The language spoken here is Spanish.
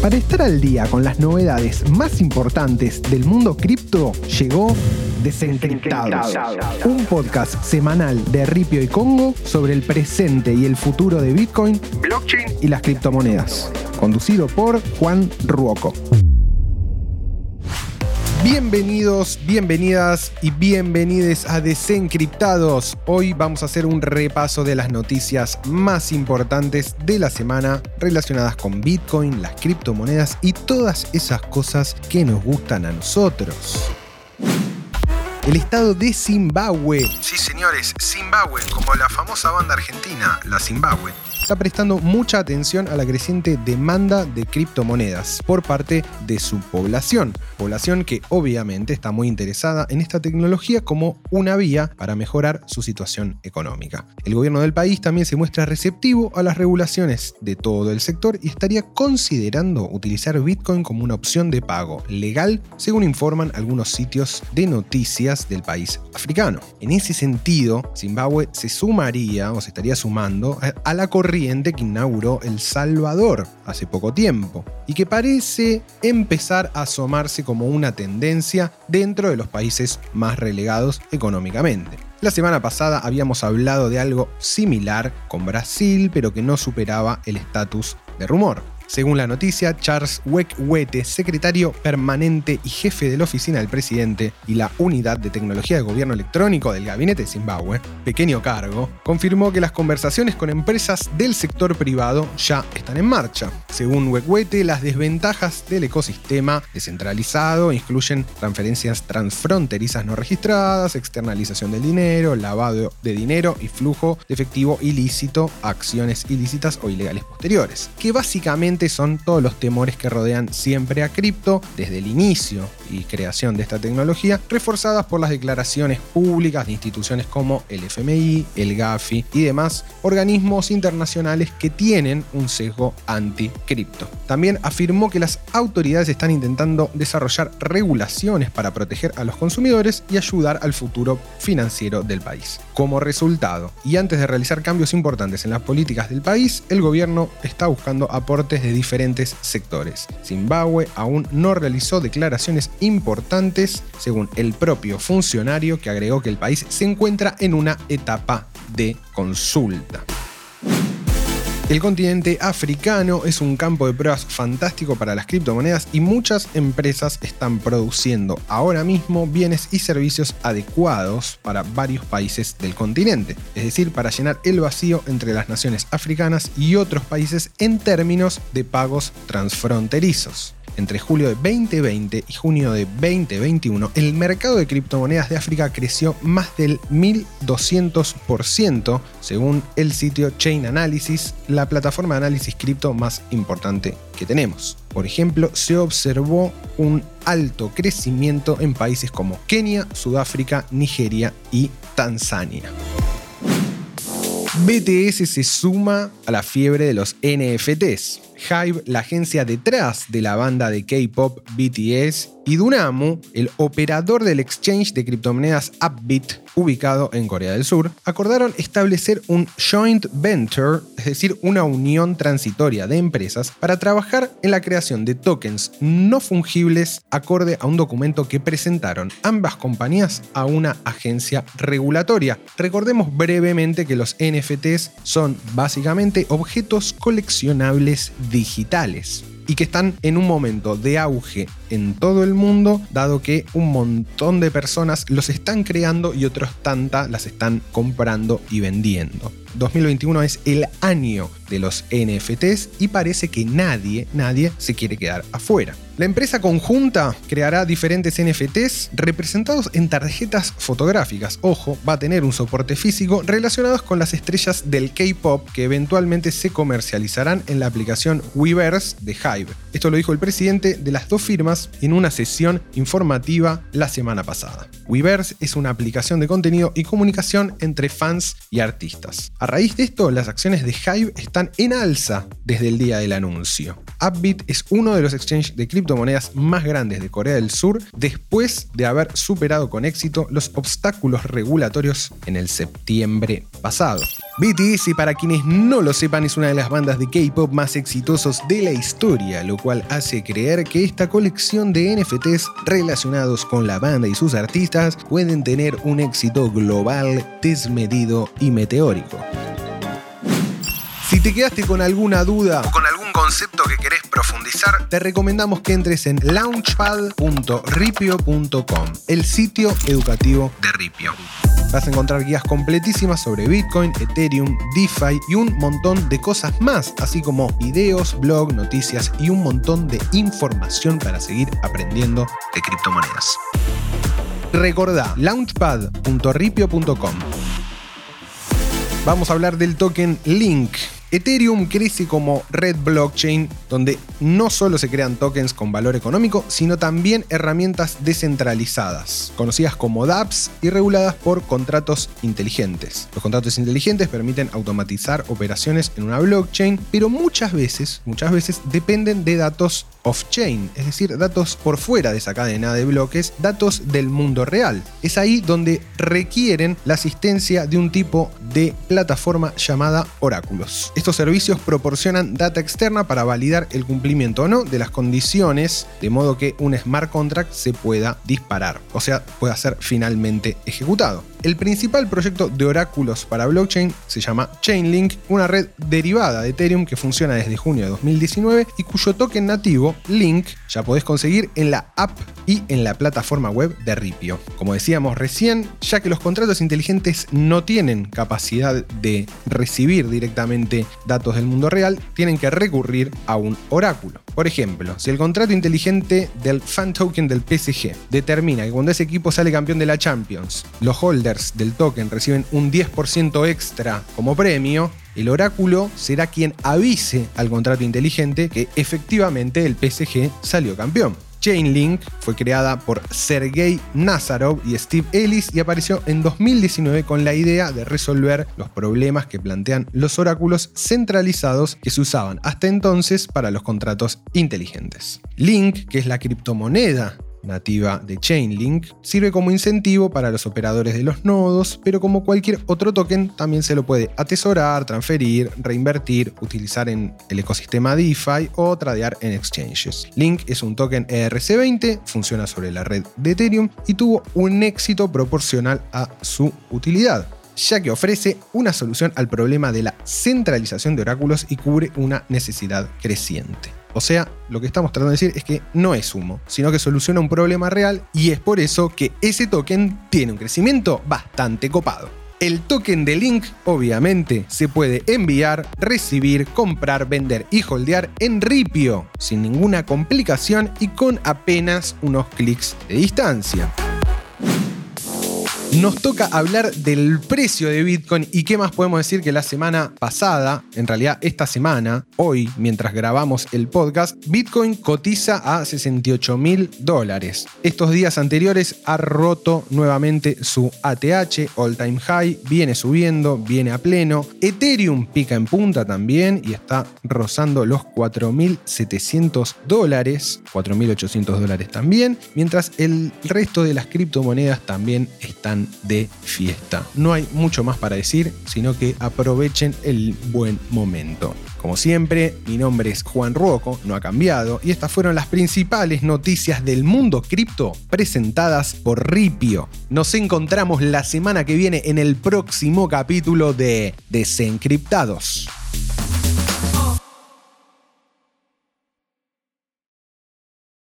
Para estar al día con las novedades más importantes del mundo cripto, llegó Desencriptados, un podcast semanal de Ripio y Congo sobre el presente y el futuro de Bitcoin, blockchain y las criptomonedas, conducido por Juan Ruoco. Bienvenidos, bienvenidas y bienvenides a Desencriptados. Hoy vamos a hacer un repaso de las noticias más importantes de la semana relacionadas con Bitcoin, las criptomonedas y todas esas cosas que nos gustan a nosotros. El estado de Zimbabue. Sí, señores, Zimbabue, como la famosa banda argentina, la Zimbabue está prestando mucha atención a la creciente demanda de criptomonedas por parte de su población. Población que obviamente está muy interesada en esta tecnología como una vía para mejorar su situación económica. El gobierno del país también se muestra receptivo a las regulaciones de todo el sector y estaría considerando utilizar Bitcoin como una opción de pago legal, según informan algunos sitios de noticias del país africano. En ese sentido, Zimbabue se sumaría o se estaría sumando a la que inauguró El Salvador hace poco tiempo y que parece empezar a asomarse como una tendencia dentro de los países más relegados económicamente. La semana pasada habíamos hablado de algo similar con Brasil, pero que no superaba el estatus de rumor. Según la noticia, Charles Wekwete, secretario permanente y jefe de la oficina del presidente y la unidad de tecnología de gobierno electrónico del gabinete de Zimbabue, pequeño cargo, confirmó que las conversaciones con empresas del sector privado ya están en marcha. Según Wekwete, las desventajas del ecosistema descentralizado incluyen transferencias transfronterizas no registradas, externalización del dinero, lavado de dinero y flujo de efectivo ilícito a acciones ilícitas o ilegales posteriores, que básicamente son todos los temores que rodean siempre a cripto desde el inicio y creación de esta tecnología, reforzadas por las declaraciones públicas de instituciones como el FMI, el GAFI y demás organismos internacionales que tienen un sesgo anti-cripto. También afirmó que las autoridades están intentando desarrollar regulaciones para proteger a los consumidores y ayudar al futuro financiero del país. Como resultado, y antes de realizar cambios importantes en las políticas del país, el gobierno está buscando aportes de diferentes sectores. Zimbabue aún no realizó declaraciones importantes, según el propio funcionario que agregó que el país se encuentra en una etapa de consulta. El continente africano es un campo de pruebas fantástico para las criptomonedas y muchas empresas están produciendo ahora mismo bienes y servicios adecuados para varios países del continente, es decir, para llenar el vacío entre las naciones africanas y otros países en términos de pagos transfronterizos. Entre julio de 2020 y junio de 2021, el mercado de criptomonedas de África creció más del 1200%, según el sitio Chain Analysis, plataforma de análisis cripto más importante que tenemos. Por ejemplo, se observó un alto crecimiento en países como Kenia, Sudáfrica, Nigeria y Tanzania. BTS se suma a la fiebre de los NFTs. Hive, la agencia detrás de la banda de K-pop BTS, y Dunamu, el operador del exchange de criptomonedas Upbit, ubicado en Corea del Sur, acordaron establecer un joint venture, es decir, una unión transitoria de empresas, para trabajar en la creación de tokens no fungibles acorde a un documento que presentaron ambas compañías a una agencia regulatoria. Recordemos brevemente que los NFTs son básicamente objetos coleccionables digitales y que están en un momento de auge en todo el mundo, dado que un montón de personas los están creando y otros tantas las están comprando y vendiendo. 2021 es el año de los NFTs y parece que nadie, nadie se quiere quedar afuera. La empresa conjunta creará diferentes NFTs representados en tarjetas fotográficas. Ojo, va a tener un soporte físico relacionados con las estrellas del K-pop que eventualmente se comercializarán en la aplicación Weverse de Hive. Esto lo dijo el presidente de las dos firmas en una sesión informativa la semana pasada. Weverse es una aplicación de contenido y comunicación entre fans y artistas. A raíz de esto, las acciones de Hive están en alza desde el día del anuncio. Upbit es uno de los exchanges de criptomonedas más grandes de Corea del Sur después de haber superado con éxito los obstáculos regulatorios en el septiembre pasado. BTS, para quienes no lo sepan, es una de las bandas de K-pop más exitosos de la historia, lo cual hace creer que esta colección de NFTs relacionados con la banda y sus artistas pueden tener un éxito global, desmedido y meteórico. Si te quedaste con alguna duda o con algún concepto que querés profundizar, te recomendamos que entres en launchpad.ripio.com, el sitio educativo de Ripio. Vas a encontrar guías completísimas sobre Bitcoin, Ethereum, DeFi y un montón de cosas más, así como videos, blog, noticias y un montón de información para seguir aprendiendo de criptomonedas. Recordá launchpad.ripio.com. Vamos a hablar del token Link Ethereum crece como red blockchain donde no solo se crean tokens con valor económico, sino también herramientas descentralizadas, conocidas como dApps y reguladas por contratos inteligentes. Los contratos inteligentes permiten automatizar operaciones en una blockchain, pero muchas veces, muchas veces dependen de datos off-chain, es decir, datos por fuera de esa cadena de bloques, datos del mundo real. Es ahí donde requieren la asistencia de un tipo de plataforma llamada oráculos. Estos servicios proporcionan data externa para validar el cumplimiento o no de las condiciones, de modo que un smart contract se pueda disparar, o sea, pueda ser finalmente ejecutado. El principal proyecto de oráculos para blockchain se llama Chainlink, una red derivada de Ethereum que funciona desde junio de 2019 y cuyo token nativo, Link, ya podés conseguir en la app y en la plataforma web de Ripio. Como decíamos recién, ya que los contratos inteligentes no tienen capacidad de recibir directamente datos del mundo real, tienen que recurrir a un oráculo. Por ejemplo, si el contrato inteligente del fan token del PSG determina que cuando ese equipo sale campeón de la Champions, los holders del token reciben un 10% extra como premio, el oráculo será quien avise al contrato inteligente que efectivamente el PSG salió campeón. Chainlink fue creada por Sergey Nazarov y Steve Ellis y apareció en 2019 con la idea de resolver los problemas que plantean los oráculos centralizados que se usaban hasta entonces para los contratos inteligentes. Link, que es la criptomoneda nativa de Chainlink, sirve como incentivo para los operadores de los nodos, pero como cualquier otro token también se lo puede atesorar, transferir, reinvertir, utilizar en el ecosistema DeFi o tradear en exchanges. Link es un token ERC20, funciona sobre la red de Ethereum y tuvo un éxito proporcional a su utilidad ya que ofrece una solución al problema de la centralización de oráculos y cubre una necesidad creciente. O sea, lo que estamos tratando de decir es que no es humo, sino que soluciona un problema real y es por eso que ese token tiene un crecimiento bastante copado. El token de Link, obviamente, se puede enviar, recibir, comprar, vender y holdear en Ripio, sin ninguna complicación y con apenas unos clics de distancia. Nos toca hablar del precio de Bitcoin y qué más podemos decir que la semana pasada, en realidad esta semana, hoy, mientras grabamos el podcast, Bitcoin cotiza a 68 mil dólares. Estos días anteriores ha roto nuevamente su ATH, all time high, viene subiendo, viene a pleno. Ethereum pica en punta también y está rozando los 4.700 dólares, 4.800 dólares también, mientras el resto de las criptomonedas también de fiesta. No hay mucho más para decir, sino que aprovechen el buen momento. Como siempre, mi nombre es Juan Ruoco, no ha cambiado, y estas fueron las principales noticias del mundo cripto presentadas por Ripio. Nos encontramos la semana que viene en el próximo capítulo de Desencriptados.